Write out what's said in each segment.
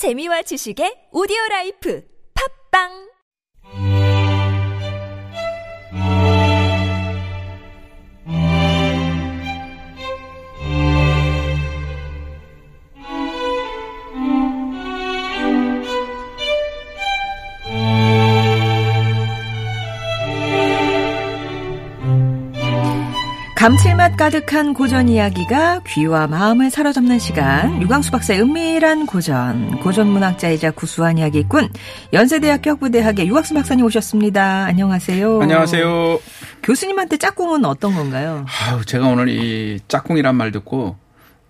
재미와 지식의 오디오 life. 팟빵 감칠맛 가득한 고전 이야기가 귀와 마음을 사로잡는 시간. 유광수 박사의 은밀한 고전. 고전 문학자이자 구수한 이야기꾼. 연세대학교 학부대학의 유광수 박사님 오셨습니다. 안녕하세요. 안녕하세요. 교수님한테 짝꿍은 어떤 건가요? 아우, 제가 오늘 이 짝꿍이란 말 듣고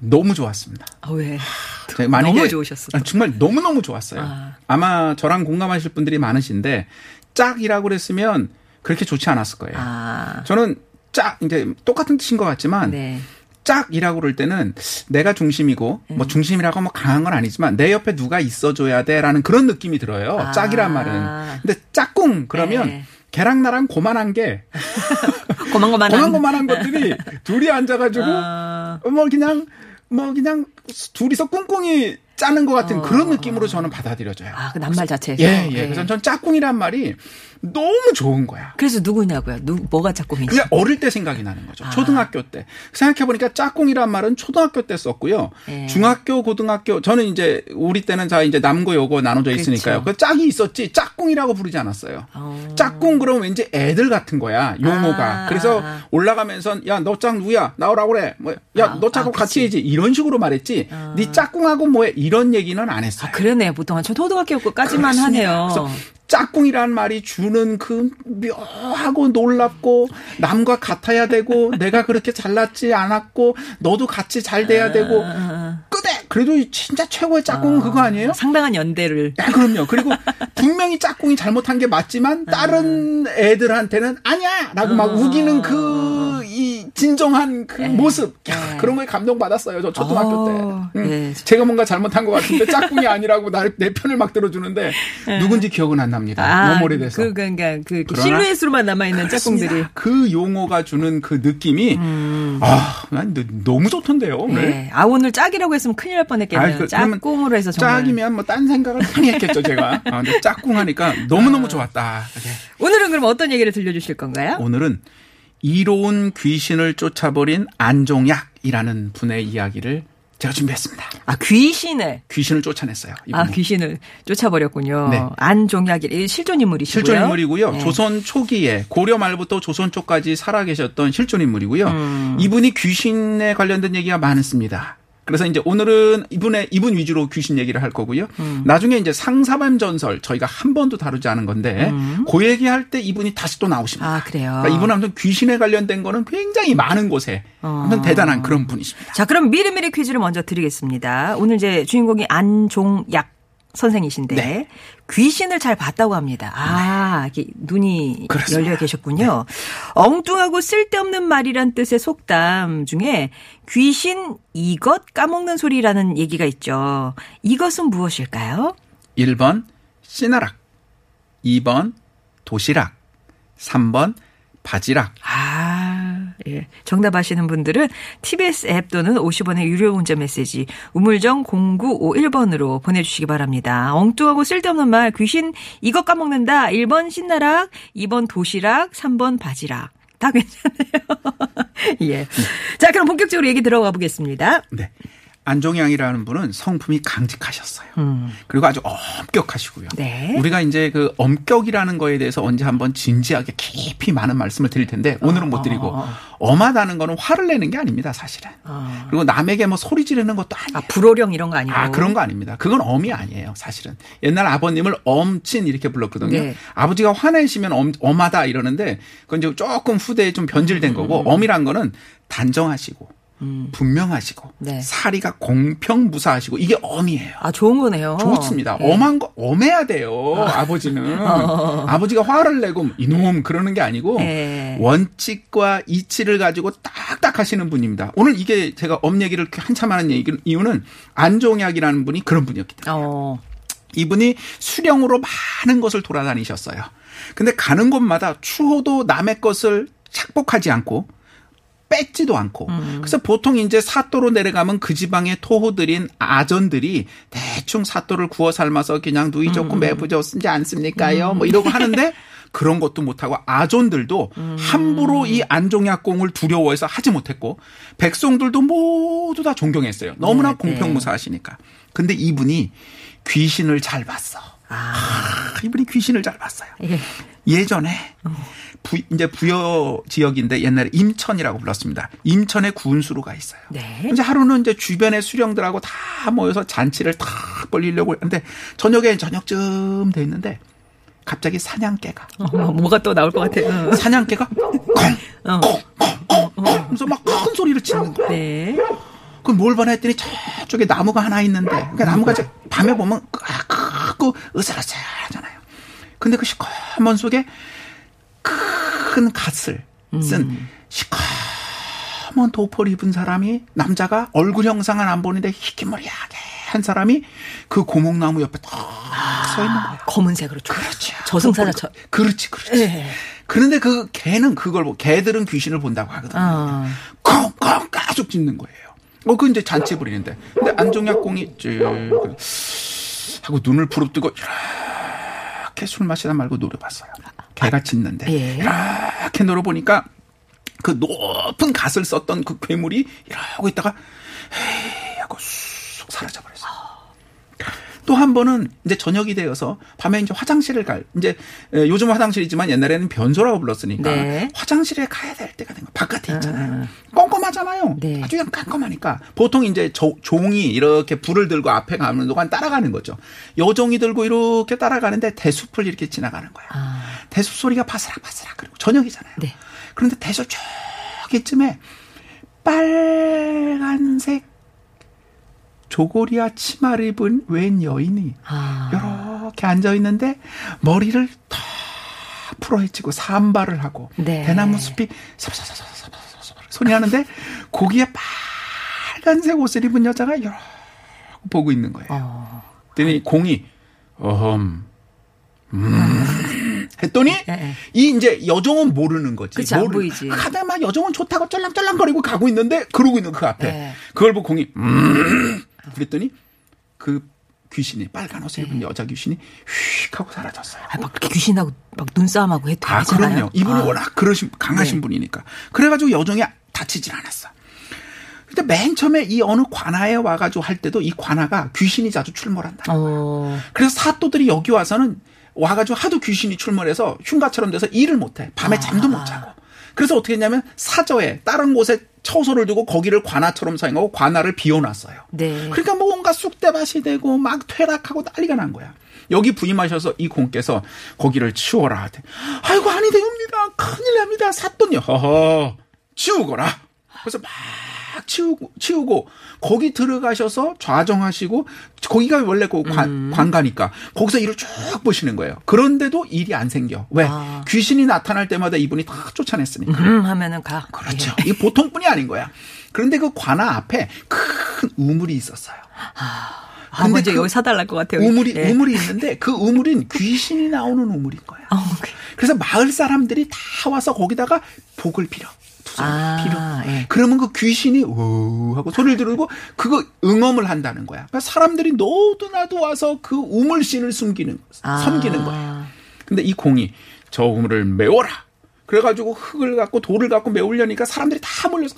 너무 좋았습니다. 아, 왜? 만약에- 너무 좋으셨어요. 아, 정말 너무너무 좋았어요. 아. 아마 저랑 공감하실 분들이 많으신데 짝이라고 그랬으면 그렇게 좋지 않았을 거예요. 아. 저는 짝 이제 똑같은 뜻인 것 같지만 네. 짝이라고 그럴 때는 내가 중심이고 음. 뭐 중심이라고 뭐 강한 건 아니지만 내 옆에 누가 있어줘야 돼라는 그런 느낌이 들어요. 아. 짝이란 말은. 근데 짝꿍 그러면 네. 걔랑 나랑 고만한 게 고만고만한. 고만고만한 것들이 둘이 앉아가지고 아. 뭐 그냥 뭐 그냥 둘이서 꿍꿍이 짜는 것 같은 어. 그런 느낌으로 저는 받아들여져요. 아, 그 낱말 자체에서. 예, 예. 네. 그래서 전 짝꿍이란 말이 너무 좋은 거야. 그래서 누구냐고요? 누, 뭐가 짝꿍이지? 그냥 어릴 때 생각이 나는 거죠. 아. 초등학교 때. 생각해보니까 짝꿍이란 말은 초등학교 때 썼고요. 예. 중학교, 고등학교. 저는 이제 우리 때는 다 이제 남고 여고 나눠져 있으니까요. 그렇죠. 그 짝이 있었지 짝꿍이라고 부르지 않았어요. 어. 짝꿍 그러면 왠지 애들 같은 거야 용어가 아. 그래서 올라가면서 야 너 짝 누구야 나오라고 그래 아, 뭐야너 짝하고 아, 같이. 해지 이런 식으로 말했지 네 짝꿍하고 뭐해 이런 얘기는 안 했어요 아, 그러네요. 보통 저 초등학교까지만 하네요. 짝꿍이라는 말이 주는 그 묘하고 놀랍고 남과 같아야 되고 내가 그렇게 잘났지 않았고 너도 같이 잘 돼야 되고 끄대 그래도 진짜 최고의 짝꿍은 그거 아니에요? 상당한 연대를. 야, 그럼요. 그리고 분명히 짝꿍이 잘못한 게 맞지만 다른 애들한테는 아니야라고 막 우기는 그 이 진정한 그 네. 모습 야, 네. 그런 거에 감동 받았어요. 저 초등학교 어, 때. 응. 네. 제가 뭔가 잘못한 것 같은데 짝꿍이 아니라고 나, 내 편을 막 들어주는데 누군지 기억은 안 납니다. 너무 오래돼서. 그, 그러니까 그 실루엣으로만 남아 있는 짝꿍들이. 그렇습니다. 그 용어가 주는 그 느낌이 아, 난 너- 너무 좋던데요. 오늘. 네. 아, 오늘 짝이라고 했으면 큰일 날 뻔했겠네요. 아이, 그- 짝꿍으로 해서 정말. 짝이면 뭐 딴 생각을 많이 했겠죠 제가. 아, 근데 짝꿍 하니까 너무 너무 좋았다. 네. 오늘은 그럼 어떤 얘기를 들려주실 건가요? 오늘은 이로운 귀신을 쫓아버린 안종약이라는 분의 이야기를 제가 준비했습니다. 아, 귀신을. 귀신을 쫓아냈어요. 아, 귀신을 쫓아버렸군요. 네. 안종약이 실존 인물이시고요. 실존 인물이고요. 네. 조선 초기에 고려 말부터 조선 초까지 살아계셨던 실존 인물이고요. 음. 이분이 귀신에 관련된 얘기가 많습니다. 그래서 이제 오늘은 이분의 이분 위주로 귀신 얘기를 할 거고요. 음. 나중에 이제 상사뱀 전설 저희가 한 번도 다루지 않은 건데 그 얘기할 때 이분이 다시 또 나오십니다. 음. 아, 그래요. 그러니까 이분 아무튼 귀신에 관련된 거는 굉장히 많은 곳에 어. 아무튼 대단한 그런 분이십니다. 자, 그럼 미리미리 퀴즈를 먼저 드리겠습니다. 오늘 이제 주인공이 안종약 선생이신데 네. 귀신을 잘 봤다고 합니다. 아, 이게 눈이 그렇습니다. 열려 계셨군요. 엉뚱하고 쓸데없는 말이란 뜻의 속담 중에 귀신 이것 까먹는 소리라는 얘기가 있죠. 이것은 무엇일까요? 1번 씨나락, 2번 도시락, 3번 바지락. 아, 예. 정답 아시는 분들은 TBS 앱 또는 50원의 유료 문자 메시지 우물정 0951번으로 보내주시기 바랍니다. 엉뚱하고 쓸데없는 말 귀신 이것 까먹는다. 1번 신나락, 2번 도시락, 3번 바지락. 다 괜찮네요. 예. 자, 그럼 본격적으로 얘기 들어가 보겠습니다. 네. 안종양이라는 분은 성품이 강직하셨어요. 그리고 아주 엄격하시고요. 음. 네. 우리가 이제 그 엄격이라는 거에 대해서 언제 한번 진지하게 깊이 많은 말씀을 드릴 텐데 오늘은 못 드리고 어, 어, 어. 엄하다는 거는 화를 내는 게 아닙니다, 사실은. 어. 그리고 남에게 뭐 소리 지르는 것도 아니에요. 아, 불호령 이런 거 아니고. 아, 그런 거 아닙니다. 그건 엄이 아니에요, 사실은. 옛날 아버님을 엄친 이렇게 불렀거든요. 네. 아버지가 화내시면 엄, 엄하다 이러는데 그건 이제 조금 후대에 좀 변질된 거고 엄이란 거는 단정하시고 분명하시고 음. 네. 사리가 공평무사하시고 이게 엄이에요. 아, 좋은 거네요. 좋습니다. 예. 엄한 거 엄해야 돼요. 아 버지는 아버지가 화를 내고 뭐 이놈 그러는 게 아니고 예. 원칙과 이치를 가지고 딱딱 하시는 분입니다. 오늘 이게 제가 엄 얘기를 한참 하는 얘기 이유는 안종약이라는 분이 그런 분이었기 때문에 어. 이분이 수령으로 많은 것을 돌아다니셨어요. 근데 가는 곳마다 추호도 남의 것을 착복하지 않고 뺏지도 않고. 그래서 보통 이제 사또로 내려가면 그 지방의 토호들인 아전들이 대충 사또를 구워 삶아서 그냥 누이 좋고 매부 좋지 않습니까요? 뭐 이러고 하는데 그런 것도 못하고 아존들도 함부로 이 안종약공을 두려워해서 하지 못했고 백성들도 모두 다 존경했어요. 너무나 네, 네. 공평무사하시니까. 근데 이분이 귀신을 잘 봤어. 아, 이분이 귀신을 잘 봤어요. 예. 예전에 부, 이제 부여 지역인데 옛날에 임천이라고 불렀습니다. 임천에 군수로 가 있어요. 네. 이제 하루는 이제 주변의 수령들하고 다 모여서 잔치를 탁 벌리려고 하는데 저녁에 저녁쯤 돼 있는데 갑자기 사냥개가 어, 뭐가 또 나올 것 같아. 응. 사냥개가 어. 콩콩콩콩 하면서 막 큰 소리를 치는 거야. 네. 그럼 뭘 보나 했더니 저쪽에 나무가 하나 있는데 그러니까 나무가 이제 밤에 보면 크고 으슬으슬하잖아요. 근데 그 시커먼 속에 큰 갓을 쓴 시커먼 도포를 입은 사람이 남자가 얼굴 형상은 안 보는데 희끼머리하게 한 사람이 그 고목나무 옆에 딱 서 있는 거예요. 검은색으로 쭉. 그렇지. 저승사자 저. 그렇지, 그렇지. 예. 그런데 그 개는 그걸 보, 개들은 귀신을 본다고 하거든요. 어. 콩콩 계속 짖는 거예요. 어, 그 이제 잔치 부리는데. 근데 안종약공이 쭉 하고 눈을 부릅뜨고 이렇게 술 마시다 말고 노려봤어요. 개가 짖는데. 예. 이렇게 노려보니까 그 높은 갓을 썼던 그 괴물이 이러고 있다가 헤이 하고 쑥 사라져버렸어요. 또 한 번은 이제 저녁이 되어서 밤에 이제 화장실을 갈 이제 에, 요즘 화장실이지만 옛날에는 변소라고 불렀으니까 네. 화장실에 가야 될 때가 된 거. 바깥에 있잖아요. 꼼꼼하잖아요. 네. 아주 그냥 깜깜하니까 보통 이제 조- 종이 이렇게 불을 들고 앞에 가는 동안 따라가는 거죠. 여종이 들고 이렇게 따라가는데 대숲을 이렇게 지나가는 거야. 아. 대숲 소리가 바스락바스락 그리고 저녁이잖아요. 네. 그런데 대숲 저기쯤에 빨간색 조고리아 치마를 입은 웬 여인이 아. 이렇게 앉아 있는데 머리를 다 풀어헤치고 산발을 하고 네. 대나무 숲이 소리 하는데 거기에 빨간색 옷을 입은 여자가 이렇게 보고 있는 거예요. 어. 그랬더니 공이 어흠 음 했더니 예, 예. 이 이제 여종은 모르는 거지. 그치, 안 모르- 보이지. 가다 막 여종은 좋다고 쩔랑쩔랑거리고 가고 있는데 그러고 있는 그 앞에 예. 그걸 보고 공이 음 그랬더니 그 귀신이 빨간 옷을 입은 여자 귀신이 휙 하고 사라졌어요. 아, 막 귀신하고 막 눈싸움하고 해도 아, 되잖아요. 그럼요. 이분은 아. 워낙 그러신 강하신 네. 분이니까. 그래가지고 여종이 다치질 않았어. 근데 맨 처음에 이 어느 관아에 와가지고 할 때도 이 관아가 귀신이 자주 출몰한다. 어. 그래서 사또들이 여기 와서는 와가지고 하도 귀신이 출몰해서 흉가처럼 돼서 일을 못해. 밤에 아. 잠도 못 자고. 그래서 어떻게 했냐면 사저에 다른 곳에 처소를 두고 거기를 관아처럼 사용하고 관아를 비워놨어요. 네. 그러니까 뭐 뭔가 쑥대밭이 되고 막 퇴락하고 난리가 난 거야. 여기 부임하셔서 이 공께서 거기를 치워라. 아이고 아니 됩니다. 큰일 납니다. 샀더니 허허 치우거라. 그래서 막 치우고 치우고 거기 들어가셔서 좌정하시고 거기가 원래 그 관, 관가니까 거기서 일을 쭉 보시는 거예요. 그런데도 일이 안 생겨. 왜? 아. 귀신이 나타날 때마다 이분이 다 쫓아냈으니까. 음 하면은 가. 그렇죠. 이 보통뿐이 아닌 거야. 그런데 그 관아 앞에 큰 우물이 있었어요. 아, 먼저 여기 사달랄 것 같아요. 우물이 예. 우물이 있는데 그 우물인 귀신이 나오는 우물인 거야. 어, 그- 그래서 마을 사람들이 다 와서 거기다가 복을 빌어. 투성을 아, 빌어. 예. 그러면 그 귀신이 오 하고 소리를 지르고 그거 응엄을 한다는 거야. 그러니까 사람들이 너도 나도 와서 그 우물신을 숨기는 아. 섬기는 거예요. 근데 이 공이 저 우물을 메워라. 그래가지고 흙을 갖고 돌을 갖고 메우려니까 사람들이 다 몰려서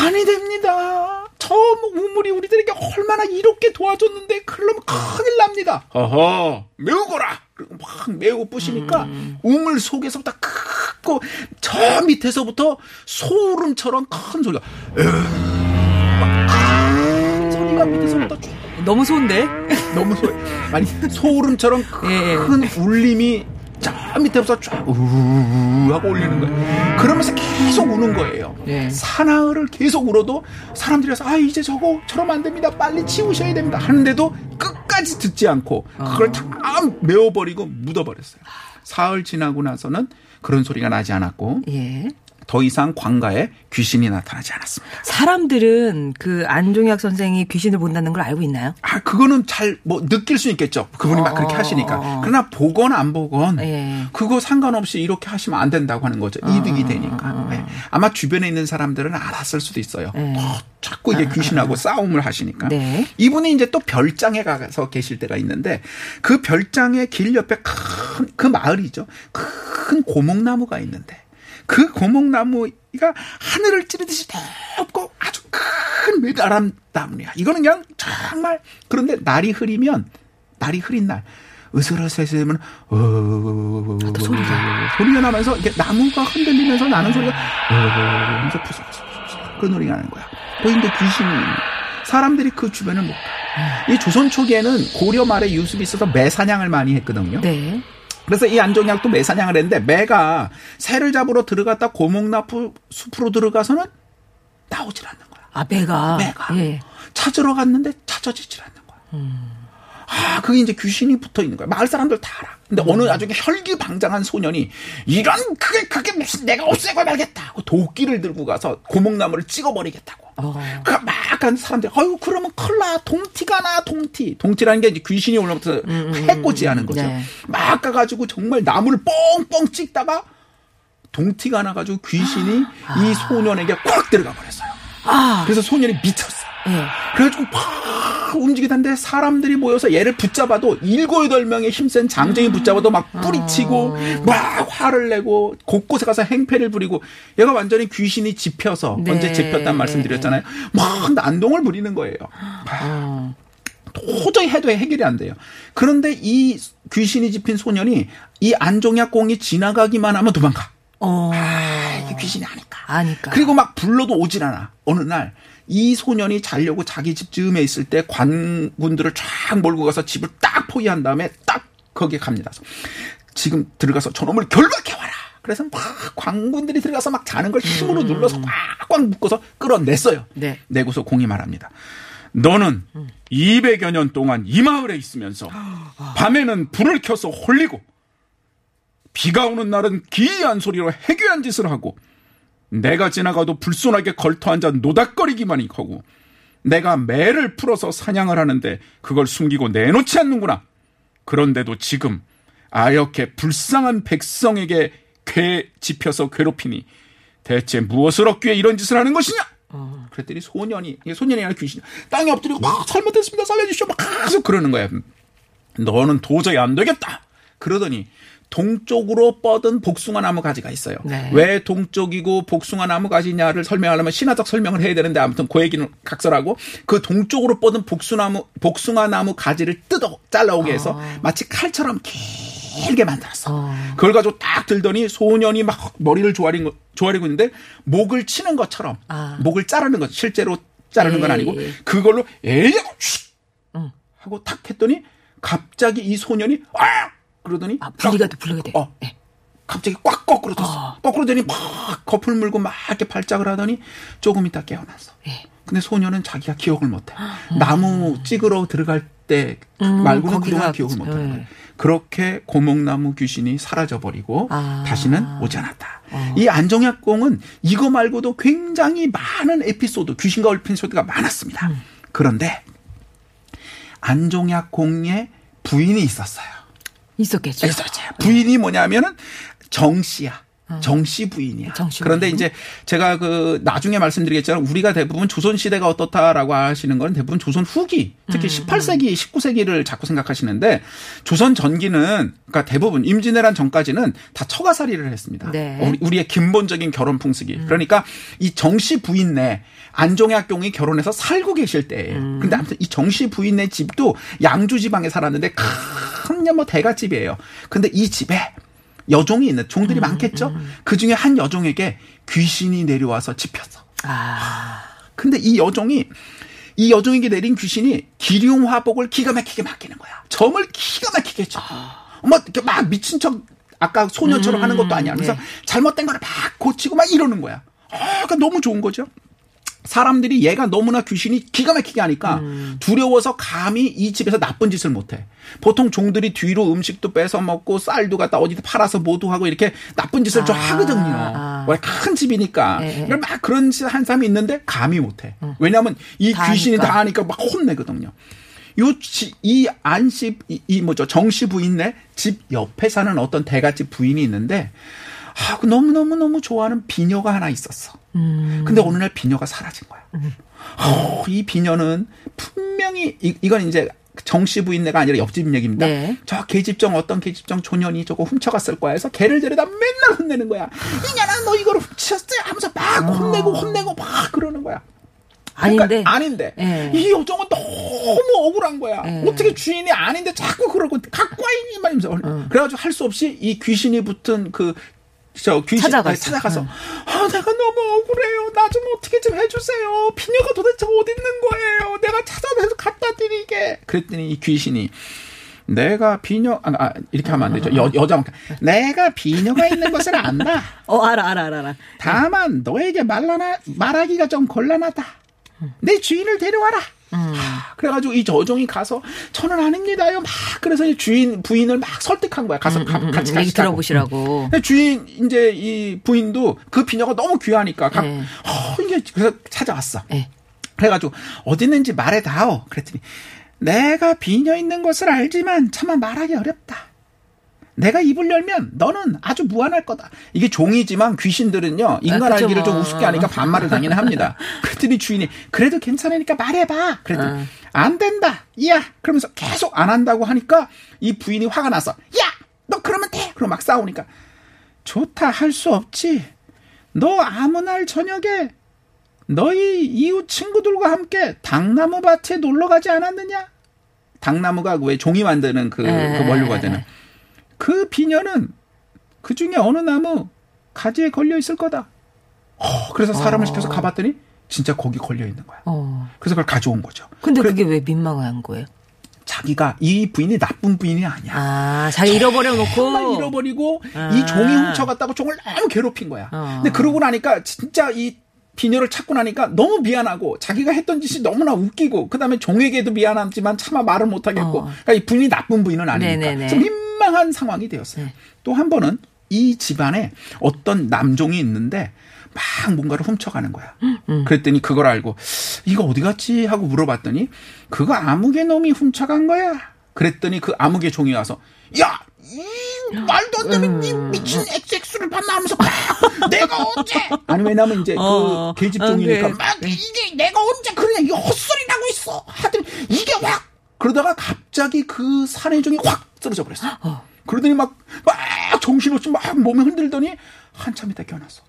아니 됩니다. 저 우물이 우리들에게 얼마나 이롭게 도와줬는데 그러면 큰일 납니다. 메우거라. 그리고 막 메우고 부시니까 우물 속에서부터 크고 저 밑에서부터 소름처럼 큰 소리가 막 소리가 밑에서부터 쭉 너무 좋은데? 너무 소리 아니 소름처럼 예, 예. 큰 울림이 저 밑에부터 쫙 우우 하고 울리는 거예요. 그러면서 계속 우는 거예요. 예. 사나흘을 계속 울어도 사람들이 와서 아 이제 저거 저러면 안 됩니다. 빨리 치우셔야 됩니다. 하는데도 끝까지 듣지 않고 그걸 다 메워버리고 묻어버렸어요. 사흘 지나고 나서는 그런 소리가 나지 않았고 예. 더 이상 광가에 귀신이 나타나지 않았습니다. 사람들은 그 안종혁 선생이 귀신을 본다는 걸 알고 있나요? 아, 그거는 잘 뭐 느낄 수 있겠죠. 그분이 막 그렇게 어, 하시니까. 어, 어. 그러나 보건 안 보건 예. 그거 상관없이 이렇게 하시면 안 된다고 하는 거죠. 이득이 되니까. 네. 아마 주변에 있는 사람들은 알았을 수도 있어요. 네. 어, 자꾸 이게 귀신하고 싸움을 하시니까. 네. 이분이 이제 또 별장에 가서 계실 때가 있는데 그 별장의 길 옆에 큰 그 마을이죠. 큰 고목나무가 있는데 그 고목나무가 하늘을 찌르듯이 높고 아주 큰 메다람 나무야. 이거는 그냥 정말 그런데 날이 흐리면 날이 흐린 날 으슬으슬으면 어 소리가 소리가 나면서 이게 나무가 흔들리면서 나는 소리가 어 하면서 푸석푸석 그 노래가 나는 거야. 이제 귀신이. 사람들이 그 주변을 못 가. 이 조선 초기에는 고려 말에 유습이 있어서 매사냥을 많이 했거든요. 네. 그래서 이 안종약도 매사냥을 했는데 매가 새를 잡으러 들어갔다 고목나무 숲으로 들어가서는 나오질 않는 거야. 아, 배가. 매가 예. 찾으러 갔는데 찾아지질 않는 거야. 아, 그게 이제 귀신이 붙어 있는 거야. 마을 사람들 다 알아. 근데 어느 아주 혈기방장한 소년이 이런 그게 그게 무슨 내가 없애고 말겠다 하고 도끼를 들고 가서 고목나무를 찍어버리겠다고. 어. 그막한 사람들, 아유 그러면 나 동티가 나 동티. 동티라는 게 이제 귀신이 올라오면서 해코지 하는 거죠. 네. 막 가가지고 정말 나무를 뻥뻥 찍다가 동티가 나가지고 귀신이 이 소년에게 꽉 들어가 버렸어요. 아. 그래서 소년이 미쳤어. 예. 그래가지고 팍 움직이던데 사람들이 모여서 얘를 붙잡아도 일곱 여덟 명의 힘센 장정이 붙잡아도 막 뿌리치고 막 화를 내고 곳곳에 가서 행패를 부리고 얘가 완전히 귀신이 집혀서 네. 언제 집혔단 말씀드렸잖아요. 막 난동을 부리는 거예요. 어. 도저히 해도 해결이 안 돼요. 그런데 이 귀신이 집힌 소년이 이 안종약 공이 지나가기만 하면 도망가. 어. 아, 이게 귀신이 아니까. 아니까. 그리고 막 불러도 오질 않아. 어느 날 이 소년이 자려고 자기 집 즈음에 있을 때 관군들을 쫙 몰고 가서 집을 딱 포위한 다음에 딱 거기에 갑니다. 지금 들어가서 저놈을 결박해 와라. 그래서 막 관군들이 들어가서 막 자는 걸 힘으로 눌러서 꽉꽉 묶어서 끌어냈어요. 네. 내고서 공이 말합니다. 너는 200여 년 동안 이 마을에 있으면서 밤에는 불을 켜서 홀리고 비가 오는 날은 기이한 소리로 해괴한 짓을 하고 내가 지나가도 불손하게 걸터 앉아 노닥거리기만 하고 내가 매를 풀어서 사냥을 하는데 그걸 숨기고 내놓지 않는구나. 그런데도 지금 아역해 불쌍한 백성에게 괴 집혀서 괴롭히니 대체 무엇을 얻기 위해 이런 짓을 하는 것이냐? 그랬더니 소년이 소년이 아니라 귀신이 땅에 엎드리고 막 잘못했습니다 살려주시오 막 계속 그러는 거야. 너는 도저히 안 되겠다. 그러더니 동쪽으로 뻗은 복숭아 나무 가지가 있어요. 네. 왜 동쪽이고 복숭아 나무 가지냐를 설명하려면 신화적 설명을 해야 되는데 아무튼 그 얘기는 각설하고 그 동쪽으로 뻗은 복숭아나무 복숭아 나무 가지를 뜯어 잘라오게 해서 마치 칼처럼 길게 만들었어. 어. 그걸 가지고 딱 들더니 소년이 막 머리를 조아리고, 조아리고 있는데 목을 치는 것처럼 아. 목을 자르는 거죠. 실제로 자르는 건 예, 아니고 예. 그걸로 에이 하고 탁 했더니 갑자기 이 소년이 아 그러더니 아, 분리가 돼, 분리가 돼. 어. 네. 갑자기 꽉 거꾸로 졌어. 거꾸로더니 막 거풀 물고 막 이렇게 발작을 하더니 조금 있다 깨어났어. 예. 근데 소년은 자기가 기억을 못해. 나무 찍으러 들어갈 때 음, 말고는 그동안 기억을 못하는 네. 거예요. 그렇게 고목나무 귀신이 사라져버리고 아. 다시는 오지 않았다. 이 안정약공은 이거 말고도 굉장히 많은 에피소드, 귀신과 에피소드가 많았습니다. 음. 그런데 안종약공의 부인이 있었어요. 있었겠죠. 있었죠. 부인이 뭐냐면은 정씨야. 정씨 부인이야. 어. 정씨 그런데 부인. 이제 제가 그 나중에 말씀드리겠지만 우리가 대부분 조선 시대가 어떻다라고 하시는 건 대부분 조선 후기, 특히 음, 18세기, 19세기를 자꾸 생각하시는데 조선 전기는 그러니까 대부분 임진왜란 전까지는 다 처가살이를 했습니다. 네. 우리, 우리의 근본적인 결혼 풍습이. 그러니까 이 정씨 부인네 안종약경이 결혼해서 살고 계실 때예요. 음. 근데 아무튼 이 정씨 부인네 집도 양주 지방에 살았는데 큰뭐 대가집이에요. 근데 이 집에 여종이 있는 종들이 음, 많겠죠. 그 중에 한 여종에게 귀신이 내려와서 집혔어. 아. 근데 이 여종이 이 여종에게 내린 귀신이 기륭 화복을 기가 막히게 맡기는 거야. 점을 기가 막히게 쳐. 뭐 이렇게 막 미친 척 아까 소년처럼 하는 것도 아니야. 그래서 네. 잘못된 거를 막 고치고 막 이러는 거야. 아, 그러니까 너무 좋은 거죠. 사람들이 얘가 너무나 귀신이 기가 막히게 하니까 음. 두려워서 감히 이 집에서 나쁜 짓을 못해. 보통 종들이 뒤로 음식도 뺏어 먹고 쌀도 갖다 어디다 팔아서 모두 하고 이렇게 나쁜 짓을 좀 아, 하거든요. 아. 왜큰 집이니까. 예, 예. 막 그런 짓한 사람이 있는데 감히 못해. 왜냐하면 이 다 귀신이 하니까. 다 하니까 막 혼내거든요. 요, 지- 이 안씨, 이, 이 뭐죠, 정씨 부인네 집 옆에 사는 어떤 대갓집 부인이 있는데, 아, 그 너무너무너무 좋아하는 비녀가 하나 있었어. 음. 근데 어느 날 비녀가 사라진 거야. 어, 이 비녀는 분명히, 이, 이건 이제 정씨 부인네가 아니라 옆집 얘기입니다. 네. 저 계집정 어떤 계집정 조년이 저거 훔쳐갔을 거야 해서 걔를 데려다 맨날 혼내는 거야. 이 년아 너 이거를 훔쳤어 하면서 막 혼내고 혼내고 막 그러는 거야. 그러니까 아닌데. 아닌데 예. 이 여정은 너무 억울한 거야. 예. 어떻게 주인이 아닌데 자꾸 그러고 갖고 와 이니 말이면서 그래가지고 할 수 없이 이 귀신이 붙은 그 저 귀신 찾아갔어. 네, 찾아가서 아 내가 너무 억울해요. 나 좀 어떻게 좀 해주세요. 비녀가 도대체 어디 있는 거예요. 내가 찾아내서 갖다 드리게. 그랬더니 이 귀신이 내가 비녀 아, 아, 이렇게 하면 안 되죠. 여 여자 내가 비녀가 있는 것을 안다. 어, 알아, 알아, 알아, 알아. 다만 너에게 말라나 말하기가 좀 곤란하다. 내 주인을 데려와라. 하, 그래가지고 이 저종이 가서 저는 아닙니다요. 막 그래서 이 주인 부인을 막 설득한 거야. 가서 가- 음, 같이 얘기 가시라고. 들어보시라고. 근데 주인 이제 이 부인도 그 비녀가 너무 귀하니까 가, 네. 어, 이게 그래서 찾아왔어. 예. 그래가지고 어디 있는지 말해다오. 그랬더니 내가 비녀 있는 것을 알지만 차마 말하기 어렵다. 내가 입을 열면 너는 아주 무한할 거다. 이게 종이지만 귀신들은요 인간 아, 알기를 좀 뭐. 우습게 하니까 반말을 당연히 합니다. 그랬더니 주인이 그래도 괜찮으니까 말해봐. 그랬더니 어. 안 된다. 야 그러면서 계속 안 한다고 하니까 이 부인이 화가 나서 야 너 그러면 돼. 그럼 막 싸우니까 좋다 할 수 없지. 너 아무 날 저녁에 너희 이웃 친구들과 함께 당나무 밭에 놀러 가지 않았느냐? 당나무가 왜 종이 만드는 그, 에, 그 원료가 에, 되는. 에. 그 비녀는 그 중에 어느 나무 가지에 걸려 있을 거다. 어, 그래서 사람을 시켜서 가봤더니 진짜 거기 걸려 있는 거야. 어. 그래서 그걸 가져온 거죠. 근데 그래- 그게 왜 민망한 거예요? 자기가 이 부인이 나쁜 부인이 아니야. 아, 자기 잃어버려 놓고. 정말 잃어버리고 아. 이 종이 훔쳐갔다고 종을 너무 괴롭힌 거야. 어. 근데 그러고 나니까 진짜 이 비녀를 찾고 나니까 너무 미안하고 자기가 했던 짓이 너무나 웃기고 그다음에 종에게도 미안하지만 차마 말을 못 하겠고 어. 그러니까 이 부인이 나쁜 부인은 아니니까 네네네. 좀 민망한 상황이 되었어요. 네. 또한 번은 이 집안에 어떤 남종이 있는데 막 뭔가를 훔쳐가는 거야. 음. 그랬더니 그걸 알고 이거 어디 갔지 하고 물어봤더니 그거 아무개 놈이 훔쳐간 거야. 그랬더니 그 아무개 종이 와서 야, 이 말도 안 되는 이 음. 미친 엑섹스를 반말하면서 막 내가 언제? 아니 왜냐면 이제 어, 그 계집 종이니까 어, 네. 막 이게 내가 언제 그러냐 이게 헛소리 나고 있어. 하여튼 이게 확 그러다가 갑자기 그 사내종이 확 쓰러져 버렸어. 그러더니 막, 막 정신없이 막 몸을 흔들더니 한참 있다 깨어났어.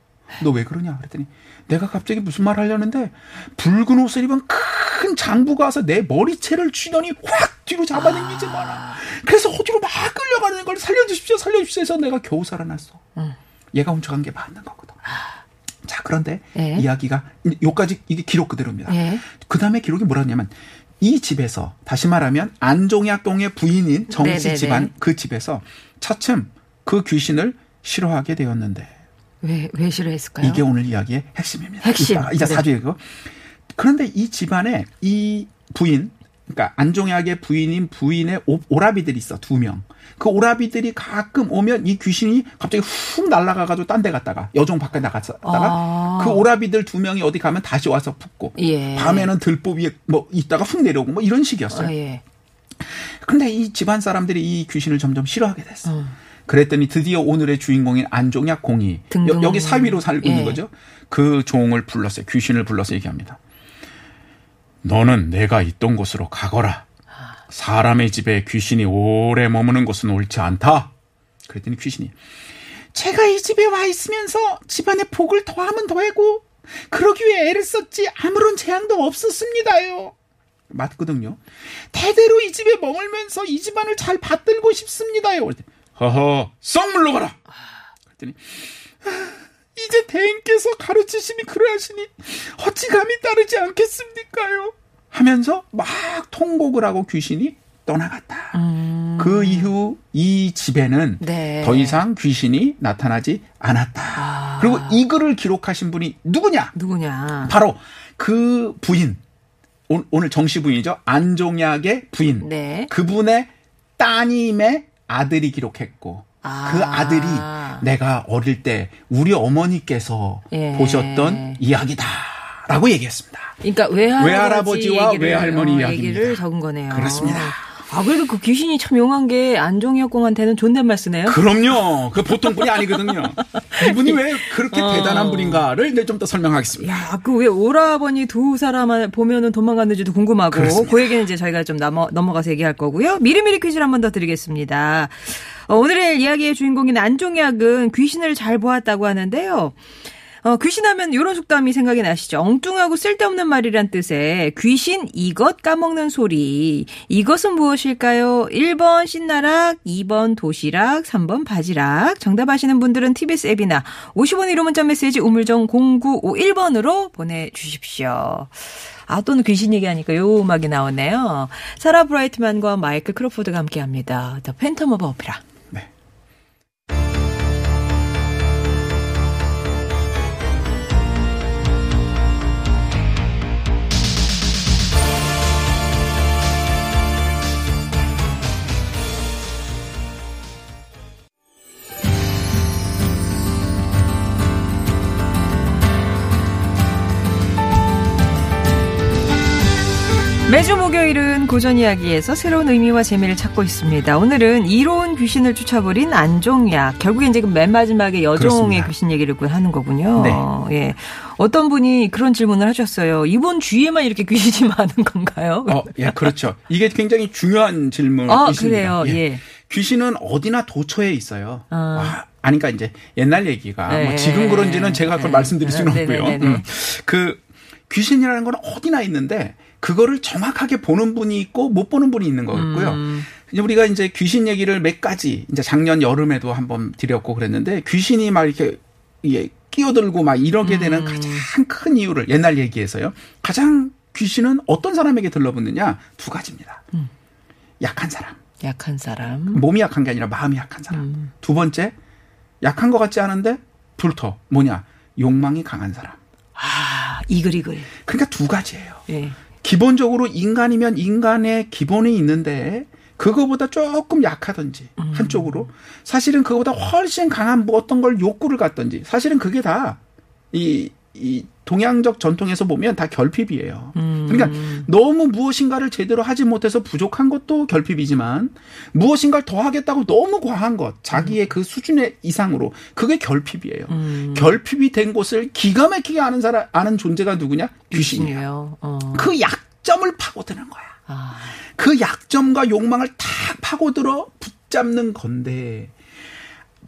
너 왜 그러냐? 그랬더니 내가 갑자기 무슨 말 하려는데 붉은 옷을 입은 큰 장부가 와서 내 머리채를 쥐더니 확 뒤로 잡아당기지 마라. 그래서 어디로 막 끌려가는 걸 살려주십시오, 살려주십시오 해서 내가 겨우 살아났어. 얘가 훔쳐간 게 맞는 거거든. 자, 그런데 예. 이야기가 요까지 이게 기록 그대로입니다. 예. 그 다음에 기록이 뭐라냐면 이 집에서 다시 말하면 안종약동의 부인인 정씨. 집안 그 집에서 차츰 그 귀신을 싫어하게 되었는데 왜, 왜 싫어했을까요? 이게 오늘 이야기의 핵심입니다. 핵심. 이제 네. 사주 얘기고. 그런데 이 집안에 이 부인, 그러니까 안종약의 부인인 부인의 오- 오라비들이 있어 두 명. 그 오라비들이 가끔 오면 이 귀신이 갑자기 훅 날아가가지고 딴 데 갔다가 여종 밖에 나갔다가 아. 그 오라비들 두 명이 어디 가면 다시 와서 붙고 예. 밤에는 들보 위에 뭐 있다가 훅 내려오고 뭐 이런 식이었어요. 아, 예. 근데 이 집안 사람들이 이 귀신을 점점 싫어하게 됐어. 어. 그랬더니 드디어 오늘의 주인공인 안종약 공이 등등. 여, 기 사위로 살고 예. 있는 거죠. 그 종을 불렀어요. 귀신을 불러서 얘기합니다. 너는 내가 있던 곳으로 가거라. 사람의 집에 귀신이 오래 머무는 것은 옳지 않다. 그랬더니 귀신이 제가 이 집에 와 있으면서 집안의 복을 더하면 더하고 그러기 위해 애를 썼지 아무런 재앙도 없었습니다요. 맞거든요. 대대로 이 집에 머물면서 이 집안을 잘 받들고 싶습니다요. 허허 썩 물러가라. 그랬더니 아, 이제 대인께서 가르치시니 그러하시니 어찌 감히 따르지 않겠습니까요? 하면서 막 통곡을 하고 귀신이 떠나갔다. 그 이후 이 집에는 네. 더 이상 귀신이 나타나지 않았다. 아. 그리고 이 글을 기록하신 분이 누구냐? 누구냐? 바로 그 부인 오- 오늘 정씨 부인이죠 안종약의 부인 네. 그분의 따님의 아들이 기록했고 아. 그 아들이 내가 어릴 때 우리 어머니께서 예. 보셨던 이야기다라고 얘기했습니다. 그러니까 외할아버지 얘기를, 외할머니 어. 얘기를 적은 거네요. 그렇습니다. 아 그래도 그 귀신이 참 용한 게 안종혁 공한테는 존댓말 쓰네요. 그럼요. 그 보통 분이 아니거든요. 이분이 왜 그렇게 어. 대단한 분인가를 이제 좀더 설명하겠습니다. 야, 그 왜 오라버니 두 사람 보면은 도망갔는지도 궁금하고 그렇습니다. 그 얘기는 이제 저희가 좀 넘어, 넘어가서 얘기할 거고요. 미리미리 퀴즈를 한 번 더 드리겠습니다. 어, 오늘의 이야기의 주인공인 안종약은 귀신을 잘 보았다고 하는데요. 어, 귀신하면 이런 속담이 생각이 나시죠? 엉뚱하고 쓸데없는 말이란 뜻의 귀신 이것 까먹는 소리. 이것은 무엇일까요? 1번 신나락, 2번 도시락, 3번 바지락. 정답 아시는 분들은 TBS 앱이나 50원 1호 문자 메시지 우물정 0951번으로 보내주십시오. 아, 또는 귀신 얘기하니까 요 음악이 나오네요. 사라 브라이트만과 마이클 크로포드가 함께 합니다. The Phantom of Opera. 네. 매주 고전 이야기에서 새로운 의미와 재미를 찾고 있습니다. 오늘은 이로운 귀신을 쫓아버린 안종약. 결국에 이제 그맨 마지막에 여종의 그렇습니다. 귀신 얘기를 그 하는 거군요. 네. 예. 어떤 분이 그런 질문을 하셨어요. 이번 주위에만 이렇게 귀신이 많은 건가요? 어, 예, 그렇죠. 이게 굉장히 중요한 질문이십니다. 아, 그래요? 예. 귀신은 어디나 도처에 있어요. 아. 아, 아니, 그러니까 이제 옛날 얘기가 네. 뭐 지금 그런지는 제가 그걸 네. 말씀드릴 수는 네, 없고요. 네, 네, 네. 음. 그 귀신이라는 건 어디나 있는데 그거를 정확하게 보는 분이 있고 못 보는 분이 있는 거고요. 음. 이제 우리가 이제 귀신 얘기를 몇 가지 이제 작년 여름에도 한번 드렸고 그랬는데 귀신이 막 이렇게 예, 끼어들고 막 이러게 되는 음. 가장 큰 이유를 옛날 얘기에서요. 가장 귀신은 어떤 사람에게 들러붙느냐 두 가지입니다. 음. 약한 사람. 약한 사람. 몸이 약한 게 아니라 마음이 약한 사람. 음. 두 번째, 약한 것 같지 않은데 불터. 뭐냐? 욕망이 강한 사람. 아, 이글이글. 그러니까 두 가지예요. 예. 기본적으로 인간이면 인간의 기본이 있는데 그거보다 조금 약하든지 음. 한쪽으로 사실은 그거보다 훨씬 강한 뭐 어떤 걸 욕구를 갖든지 사실은 그게 다 이 이 동양적 전통에서 보면 다 결핍이에요. 음. 그러니까 너무 무엇인가를 제대로 하지 못해서 부족한 것도 결핍이지만 무엇인가를 더 하겠다고 너무 과한 것, 자기의 그 수준의 이상으로 그게 결핍이에요. 음. 결핍이 된 곳을 기가 막히게 아는 사람 아는 존재가 누구냐? 귀신이에요. 어. 그 약점을 파고드는 거야. 아. 그 약점과 욕망을 탁 파고들어 붙잡는 건데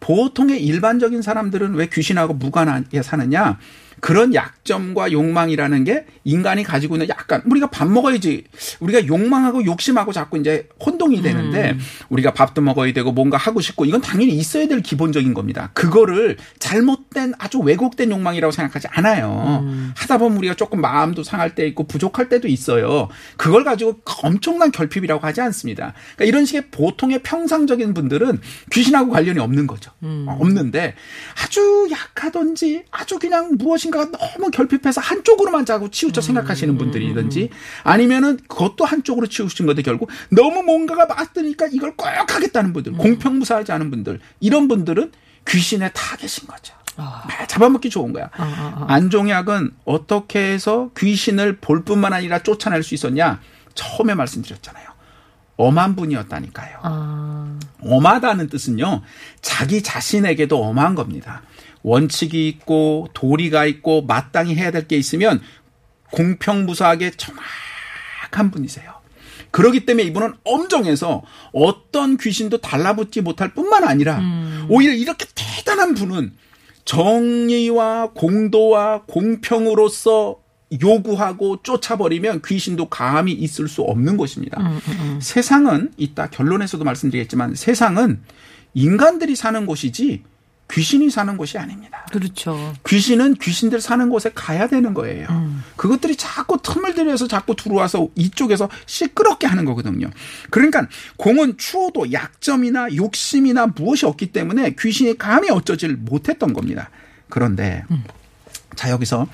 보통의 일반적인 사람들은 왜 귀신하고 무관하게 사느냐? 그런 약점과 욕망이라는 게 인간이 가지고 있는 약간 우리가 밥 먹어야지 우리가 욕망하고 욕심하고 자꾸 이제 혼동이 되는데 음. 우리가 밥도 먹어야 되고 뭔가 하고 싶고 이건 당연히 있어야 될 기본적인 겁니다. 그거를 잘못된 아주 왜곡된 욕망이라고 생각하지 않아요. 음. 하다 보면 우리가 조금 마음도 상할 때 있고 부족할 때도 있어요. 그걸 가지고 엄청난 결핍이라고 하지 않습니다. 그러니까 이런 식의 보통의 평상적인 분들은 귀신하고 관련이 없는 거죠. 음. 어, 없는데 아주 약하든지 아주 그냥 무엇 인가가 너무 결핍해서 한쪽으로만 자꾸 치우쳐 생각하시는 분들이든지 아니면은 그것도 한쪽으로 치우친 건데 결국 너무 뭔가가 맞으니까 이걸 꼭 하겠다는 분들, 공평무사하지 않은 분들 이런 분들은 귀신의 타겟인 거죠. 아. 아, 잡아먹기 좋은 거야. 아, 아, 아. 안종약은 어떻게 해서 귀신을 볼 뿐만 아니라 쫓아낼 수 있었냐? 처음에 말씀드렸잖아요. 엄한 분이었다니까요. 아. 엄하다는 뜻은요, 자기 자신에게도 엄한 겁니다. 원칙이 있고, 도리가 있고, 마땅히 해야 될 게 있으면, 공평무사하게 정확한 분이세요. 그러기 때문에 이분은 엄정해서 어떤 귀신도 달라붙지 못할 뿐만 아니라, 오히려 이렇게 대단한 분은 정의와 공도와 공평으로서 요구하고 쫓아버리면 귀신도 감히 있을 수 없는 것입니다. 세상은 이따 결론에서도 말씀드리겠지만 세상은 인간들이 사는 곳이지 귀신이 사는 곳이 아닙니다. 그렇죠. 귀신은 귀신들 사는 곳에 가야 되는 거예요. 음. 그것들이 자꾸 틈을 들여서 자꾸 들어와서 이쪽에서 시끄럽게 하는 거거든요. 그러니까 공은 추워도 약점이나 욕심이나 무엇이 없기 때문에 귀신이 감히 어쩌지를 못했던 겁니다. 그런데 음. 자 여기서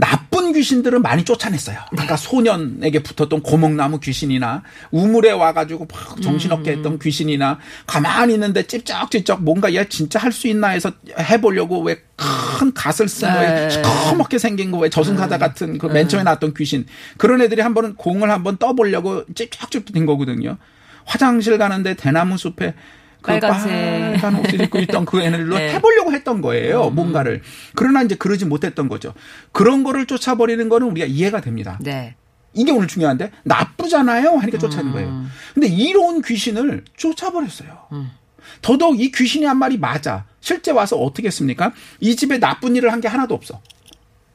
나쁜 귀신들은 많이 쫓아냈어요. 아까 소년에게 붙었던 고목나무 귀신이나 우물에 와가지고 막 정신없게 했던 귀신이나 가만히 있는데 찝쩍찝쩍 뭔가 얘 진짜 할 수 있나 해서 해보려고 왜 큰 갓을 쓴 거에 네. 시커멓게 생긴 거 왜 저승사자 같은 그 맨 처음에 나왔던 귀신 그런 애들이 한 번은 공을 한번 떠보려고 찝쩍찝쩍 된 거거든요. 화장실 가는데 대나무 숲에 그 빨간색. 빨간 옷을 입고 있던 그 애들로 네. 해보려고 했던 거예요. 뭔가를. 그러나 이제 그러지 못했던 거죠. 그런 거를 쫓아버리는 거는 우리가 이해가 됩니다. 네. 이게 오늘 중요한데 나쁘잖아요 하니까 쫓아는 거예요. 근데 이로운 귀신을 쫓아버렸어요. 더더욱 이 귀신이 한 말이 맞아. 실제 와서 어떻게 했습니까? 이 집에 나쁜 일을 한 게 하나도 없어.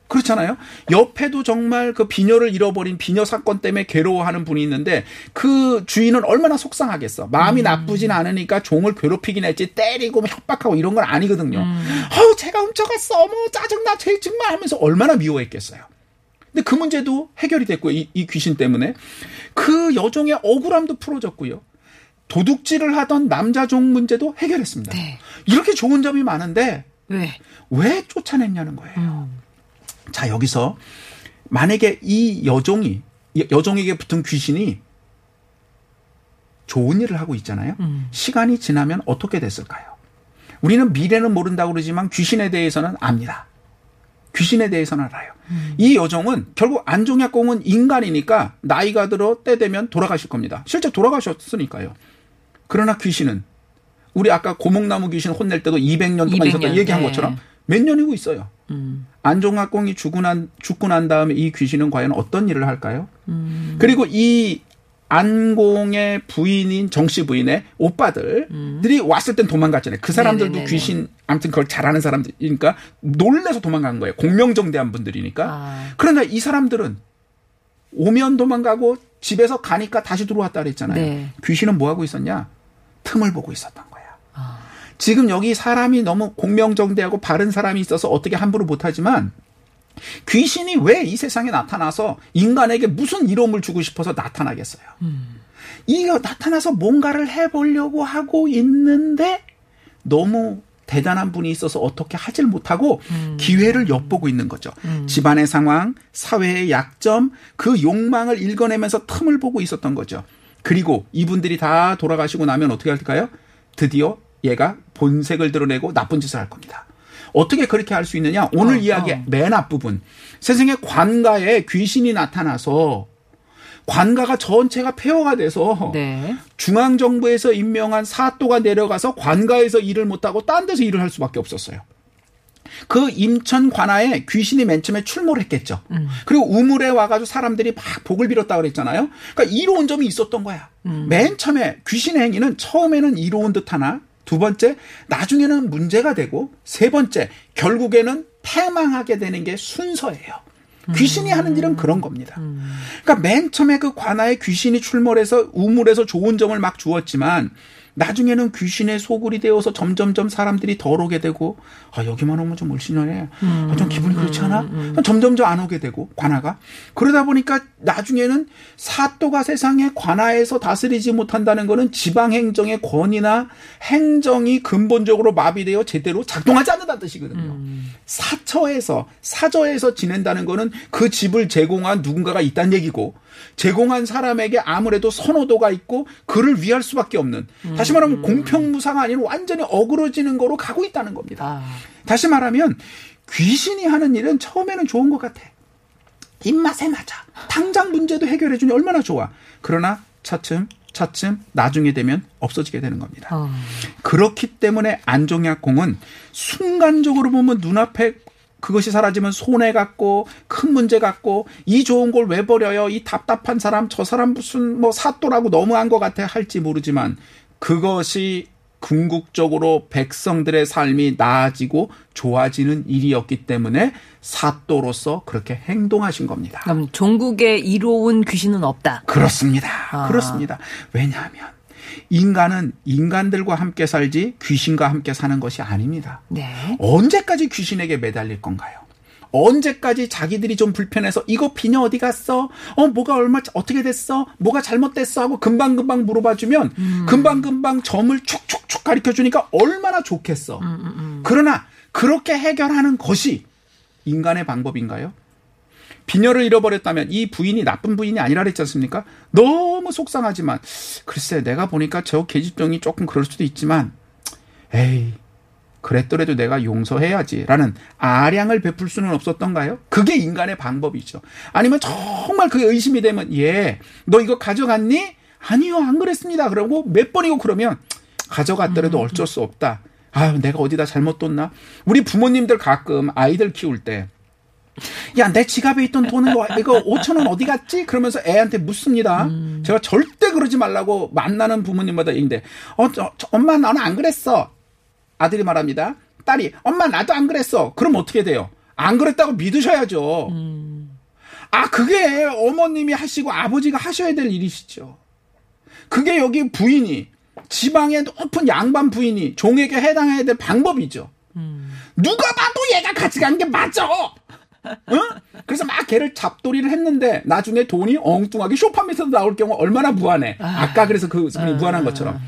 그렇잖아요. 옆에도 정말 그 비녀를 잃어버린 비녀 사건 때문에 괴로워하는 분이 있는데 그 주인은 얼마나 속상하겠어. 마음이 나쁘진 않으니까 종을 괴롭히긴 했지 때리고 뭐 협박하고 이런 건 아니거든요. 어우 제가 훔쳐갔어. 어머 짜증나. 쟤 정말 하면서 얼마나 미워했겠어요. 근데 그 문제도 해결이 됐고요. 이, 이 귀신 때문에. 그 여종의 억울함도 풀어졌고요. 도둑질을 하던 남자 종 문제도 해결했습니다. 네. 이렇게 좋은 점이 많은데 왜? 왜 쫓아냈냐는 거예요. 자, 여기서 만약에 이 여종이 여- 여종에게 붙은 귀신이 좋은 일을 하고 있잖아요. 시간이 지나면 어떻게 됐을까요? 우리는 미래는 모른다고 그러지만 귀신에 대해서는 압니다. 귀신에 대해서는 알아요. 이 여종은 결국 안종약공은 인간이니까 나이가 들어 때 되면 돌아가실 겁니다. 실제 돌아가셨으니까요. 그러나 귀신은 우리 아까 고목나무 귀신 혼낼 때도 200년 동안 200 있었다 년, 얘기한 네. 것처럼 몇 년이고 있어요. 음. 안종학공이 죽고 난 죽고 난 다음에 이 귀신은 과연 어떤 일을 할까요? 음. 그리고 이 안공의 부인인 정씨 부인의 오빠들들이 왔을 땐 도망갔잖아요. 그 사람들도 음. 네네네네. 귀신 아무튼 그걸 잘하는 사람들이니까 놀래서 도망간 거예요. 공명정대한 분들이니까. 아. 그러나 이 사람들은 오면 도망가고 집에서 가니까 다시 들어왔다 그랬잖아요. 네. 귀신은 뭐 하고 있었냐? 틈을 보고 있었던 거야. 지금 여기 사람이 너무 공명정대하고 바른 사람이 있어서 어떻게 함부로 못하지만 귀신이 왜 이 세상에 나타나서 인간에게 무슨 이름을 주고 싶어서 나타나겠어요? 이거 나타나서 뭔가를 해보려고 하고 있는데 너무 대단한 분이 있어서 어떻게 하질 못하고 기회를 엿보고 있는 거죠. 집안의 상황, 사회의 약점, 그 욕망을 읽어내면서 틈을 보고 있었던 거죠. 그리고 이분들이 다 돌아가시고 나면 어떻게 할까요? 드디어 얘가 본색을 드러내고 나쁜 짓을 할 겁니다. 어떻게 그렇게 할 수 있느냐? 오늘 어, 이야기의 어. 맨 앞부분. 세상에 관가에 귀신이 나타나서 관가가 전체가 폐허가 돼서 네. 중앙정부에서 임명한 사또가 내려가서 관가에서 일을 못하고 딴 데서 일을 할 수밖에 없었어요. 그 임천 관아에 귀신이 맨 처음에 출몰 했겠죠. 그리고 우물에 와가지고 사람들이 막 복을 빌었다 그랬잖아요. 그러니까 이로운 점이 있었던 거야. 맨 처음에 귀신의 행위는 처음에는 이로운 듯 하나, 두 번째, 나중에는 문제가 되고, 세 번째, 결국에는 패망하게 되는 게 순서예요. 귀신이 하는 일은 그런 겁니다. 그러니까 맨 처음에 그 관아에 귀신이 출몰해서 우물에서 좋은 점을 막 주었지만 나중에는 귀신의 소굴이 되어서 점점점 사람들이 덜 오게 되고 아 여기만 오면 좀 울신하네 아, 좀 기분이 그렇지 않아 점점점 안 오게 되고 관아가 그러다 보니까 나중에는 사또가 세상에 관아에서 다스리지 못한다는 거는 지방 행정의 권위나 행정이 근본적으로 마비되어 제대로 작동하지 않는다는 뜻이거든요. 사처에서 사저에서 지낸다는 거는 그 집을 제공한 누군가가 있다는 얘기고 제공한 사람에게 아무래도 선호도가 있고 그를 위할 수밖에 없는 다시 말하면 공평무사가 아닌 완전히 어그러지는 거로 가고 있다는 겁니다. 아. 다시 말하면 귀신이 하는 일은 처음에는 좋은 것 같아. 입맛에 맞아. 당장 문제도 해결해 주니 얼마나 좋아. 그러나 차츰 차츰 나중에 되면 없어지게 되는 겁니다. 어. 그렇기 때문에 안종약공은 순간적으로 보면 눈앞에 그것이 사라지면 손해 같고 큰 문제 같고 이 좋은 걸 왜 버려요? 이 답답한 사람 저 사람 무슨 뭐 사또라고 너무한 것 같아 할지 모르지만 그것이 궁극적으로 백성들의 삶이 나아지고 좋아지는 일이었기 때문에 사또로서 그렇게 행동하신 겁니다. 그럼 종국에 이로운 귀신은 없다. 그렇습니다. 아. 그렇습니다. 왜냐하면 인간은 인간들과 함께 살지 귀신과 함께 사는 것이 아닙니다. 네. 언제까지 귀신에게 매달릴 건가요? 언제까지 자기들이 좀 불편해서 이거 비녀 어디 갔어? 어 뭐가 얼마 어떻게 됐어? 뭐가 잘못됐어? 하고 금방 금방 물어봐 주면 금방 금방 점을 축축축 가르쳐 주니까 얼마나 좋겠어. 그러나 그렇게 해결하는 것이 인간의 방법인가요? 비녀를 잃어버렸다면 이 부인이 나쁜 부인이 아니라 그랬지 않습니까? 너무 속상하지만 글쎄 내가 보니까 저 계집종이 조금 그럴 수도 있지만 에이 그랬더라도 내가 용서해야지라는 아량을 베풀 수는 없었던가요? 그게 인간의 방법이죠. 아니면 정말 그게 의심이 되면 예, 너 이거 가져갔니? 아니요, 안 그랬습니다. 그러고 몇 번이고 그러면 가져갔더라도 어쩔 수 없다. 아유, 내가 어디다 잘못 뒀나? 우리 부모님들 가끔 아이들 키울 때 야, 내 지갑에 있던 돈은 뭐, 이거 5천 원 어디 갔지? 그러면서 애한테 묻습니다. 음. 제가 절대 그러지 말라고 만나는 부모님마다 있는데, 어, 저, 저, 엄마 나는 안 그랬어. 아들이 말합니다. 딸이 엄마 나도 안 그랬어. 그럼 어떻게 돼요? 안 그랬다고 믿으셔야죠. 음. 아 그게 어머님이 하시고 아버지가 하셔야 될 일이시죠. 그게 여기 부인이 지방의 높은 양반 부인이 종에게 해당해야 될 방법이죠. 음. 누가 봐도 얘가 같이 간게 맞아. 응? 그래서 막 걔를 잡돌이를 했는데 나중에 돈이 엉뚱하게 쇼파에서 나올 경우 얼마나 무한해. 아. 까 그래서 그. 무한한 것처럼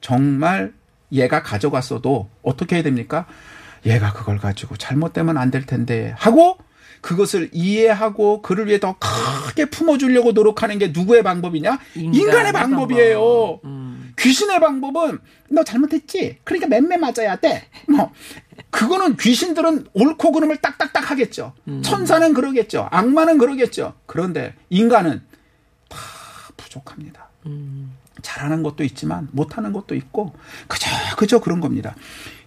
정말 얘가 가져갔어도 어떻게 해야 됩니까? 얘가 그걸 가지고 잘못되면 안 될 텐데 하고 그것을 이해하고 그를 위해 더 크게 품어주려고 노력하는 게 누구의 방법이냐? 인간 의 방법 이에요. 방법. 음. 귀신의 방법은 너 잘못했지? 그러니까 맴매 맞아야 돼. 뭐 그거는 귀신들은 옳고 그름을 딱딱딱 하겠죠. 음. 천사는 그러겠죠. 악마는 그러겠죠. 그런데 인간은 다 부족합니다. 음. 잘하는 것도 있지만 못하는 것도 있고 그저 그저 그런 겁니다.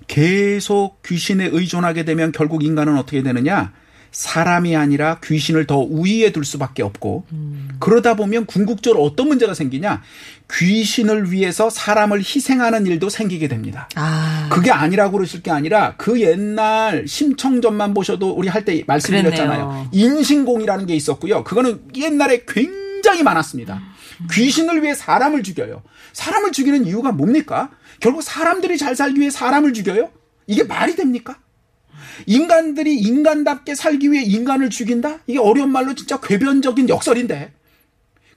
계속 귀신에 의존하게 되면 결국 인간은 어떻게 되느냐? 사람이 아니라 귀신을 더 우위에 둘 수밖에 없고 음. 그러다 보면 궁극적으로 어떤 문제가 생기냐 귀신을 위해서 사람을 희생하는 일도 생기게 됩니다. 아. 그게 아니라고 그러실 게 아니라 그 옛날 심청전만 보셔도 우리 할 때 말씀드렸잖아요. 인신공이라는 게 있었고요. 그거는 옛날에 굉장히 많았습니다. 음. 귀신을 위해 사람을 죽여요. 사람을 죽이는 이유가 뭡니까? 결국 사람들이 잘 살기 위해 사람을 죽여요? 이게 말이 됩니까? 인간들이 인간답게 살기 위해 인간을 죽인다? 이게 어려운 말로 진짜 궤변적인 역설인데.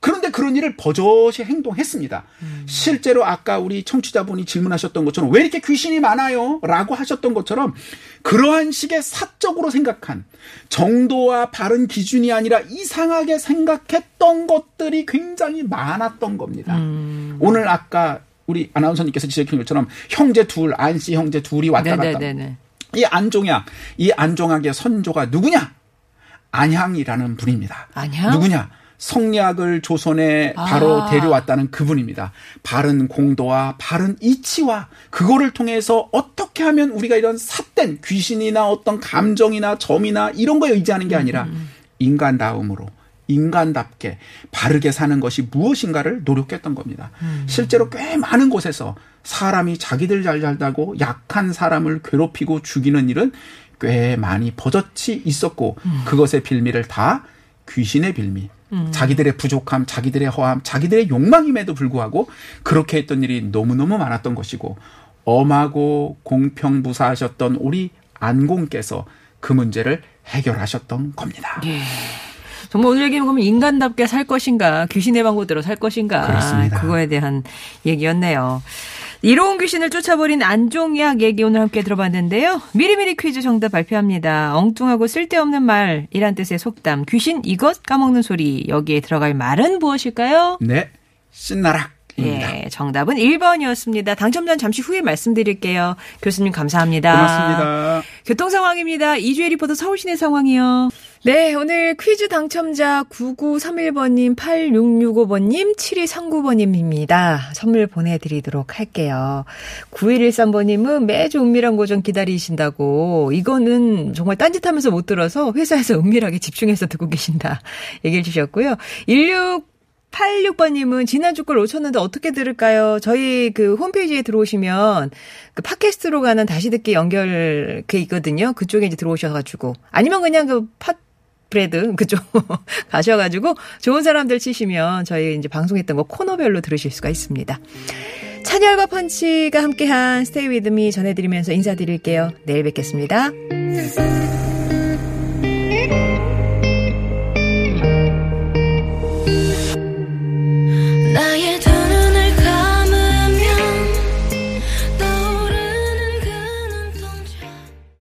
그런데 그런 일을 버젓이 행동했습니다. 음. 실제로 아까 우리 청취자분이 질문하셨던 것처럼 왜 이렇게 귀신이 많아요? 라고 하셨던 것처럼 그러한 식의 사적으로 생각한 정도와 바른 기준이 아니라 이상하게 생각했던 것들이 굉장히 많았던 겁니다. 음. 오늘 아까 우리 아나운서님께서 지적한 것처럼 형제 둘, 안씨 형제 둘이 왔다 갔다. 네네네네. 이 안종약, 이 안종학의 선조가 누구냐? 안향이라는 분입니다. 안향? 누구냐? 성리학을 조선에 바로 아. 데려왔다는 그분입니다. 바른 공도와 바른 이치와 그거를 통해서 어떻게 하면 우리가 이런 삿된 귀신이나 어떤 감정이나 점이나 이런 거에 의지하는 게 아니라 음, 음. 인간다움으로 인간답게 바르게 사는 것이 무엇인가를 노력했던 겁니다. 음. 실제로 꽤 많은 곳에서 사람이 자기들 잘 살다고 약한 사람을 괴롭히고 죽이는 일은 꽤 많이 버젓이 있었고 음. 그것의 빌미를 다 귀신의 빌미, 음. 자기들의 부족함, 자기들의 허함, 자기들의 욕망임에도 불구하고 그렇게 했던 일이 너무너무 많았던 것이고 엄하고 공평무사하셨던 우리 안공께서 그 문제를 해결하셨던 겁니다. 예. 정말 오늘 얘기는 그러면 인간답게 살 것인가, 귀신의 방법대로 살 것인가. 그렇습니다. 그거에 대한 얘기였네요. 이로운 귀신을 쫓아버린 안종약 얘기 오늘 함께 들어봤는데요. 미리미리 퀴즈 정답 발표합니다. 엉뚱하고 쓸데없는 말이란 뜻의 속담 귀신 이것 까먹는 소리 여기에 들어갈 말은 무엇일까요? 네. 신나락. 예, 정답은 1번이었습니다. 당첨자는 잠시 후에 말씀드릴게요. 교수님 감사합니다. 고맙습니다. 교통 상황입니다. 이주혜 리포터 서울시내 상황이요. 네, 오늘 퀴즈 당첨자 9931번님, 8665번님, 7239번님입니다. 선물 보내드리도록 할게요. 9113번님은 매주 은밀한 고정 기다리신다고, 이거는 정말 딴짓하면서 못 들어서 회사에서 은밀하게 집중해서 듣고 계신다. 얘기해 주셨고요. 16 86번님은 지난주 걸 놓쳤는데 어떻게 들을까요? 저희 그 홈페이지에 들어오시면 그 팟캐스트로 가는 다시 듣기 연결 그 있거든요. 그쪽에 이제 들어오셔가지고. 아니면 그냥 그 팟, 브레드 그쪽 가셔가지고 좋은 사람들 치시면 저희 이제 방송했던 거 코너별로 들으실 수가 있습니다. 찬열과 펀치가 함께한 스테이 위드미 전해드리면서 인사드릴게요. 내일 뵙겠습니다.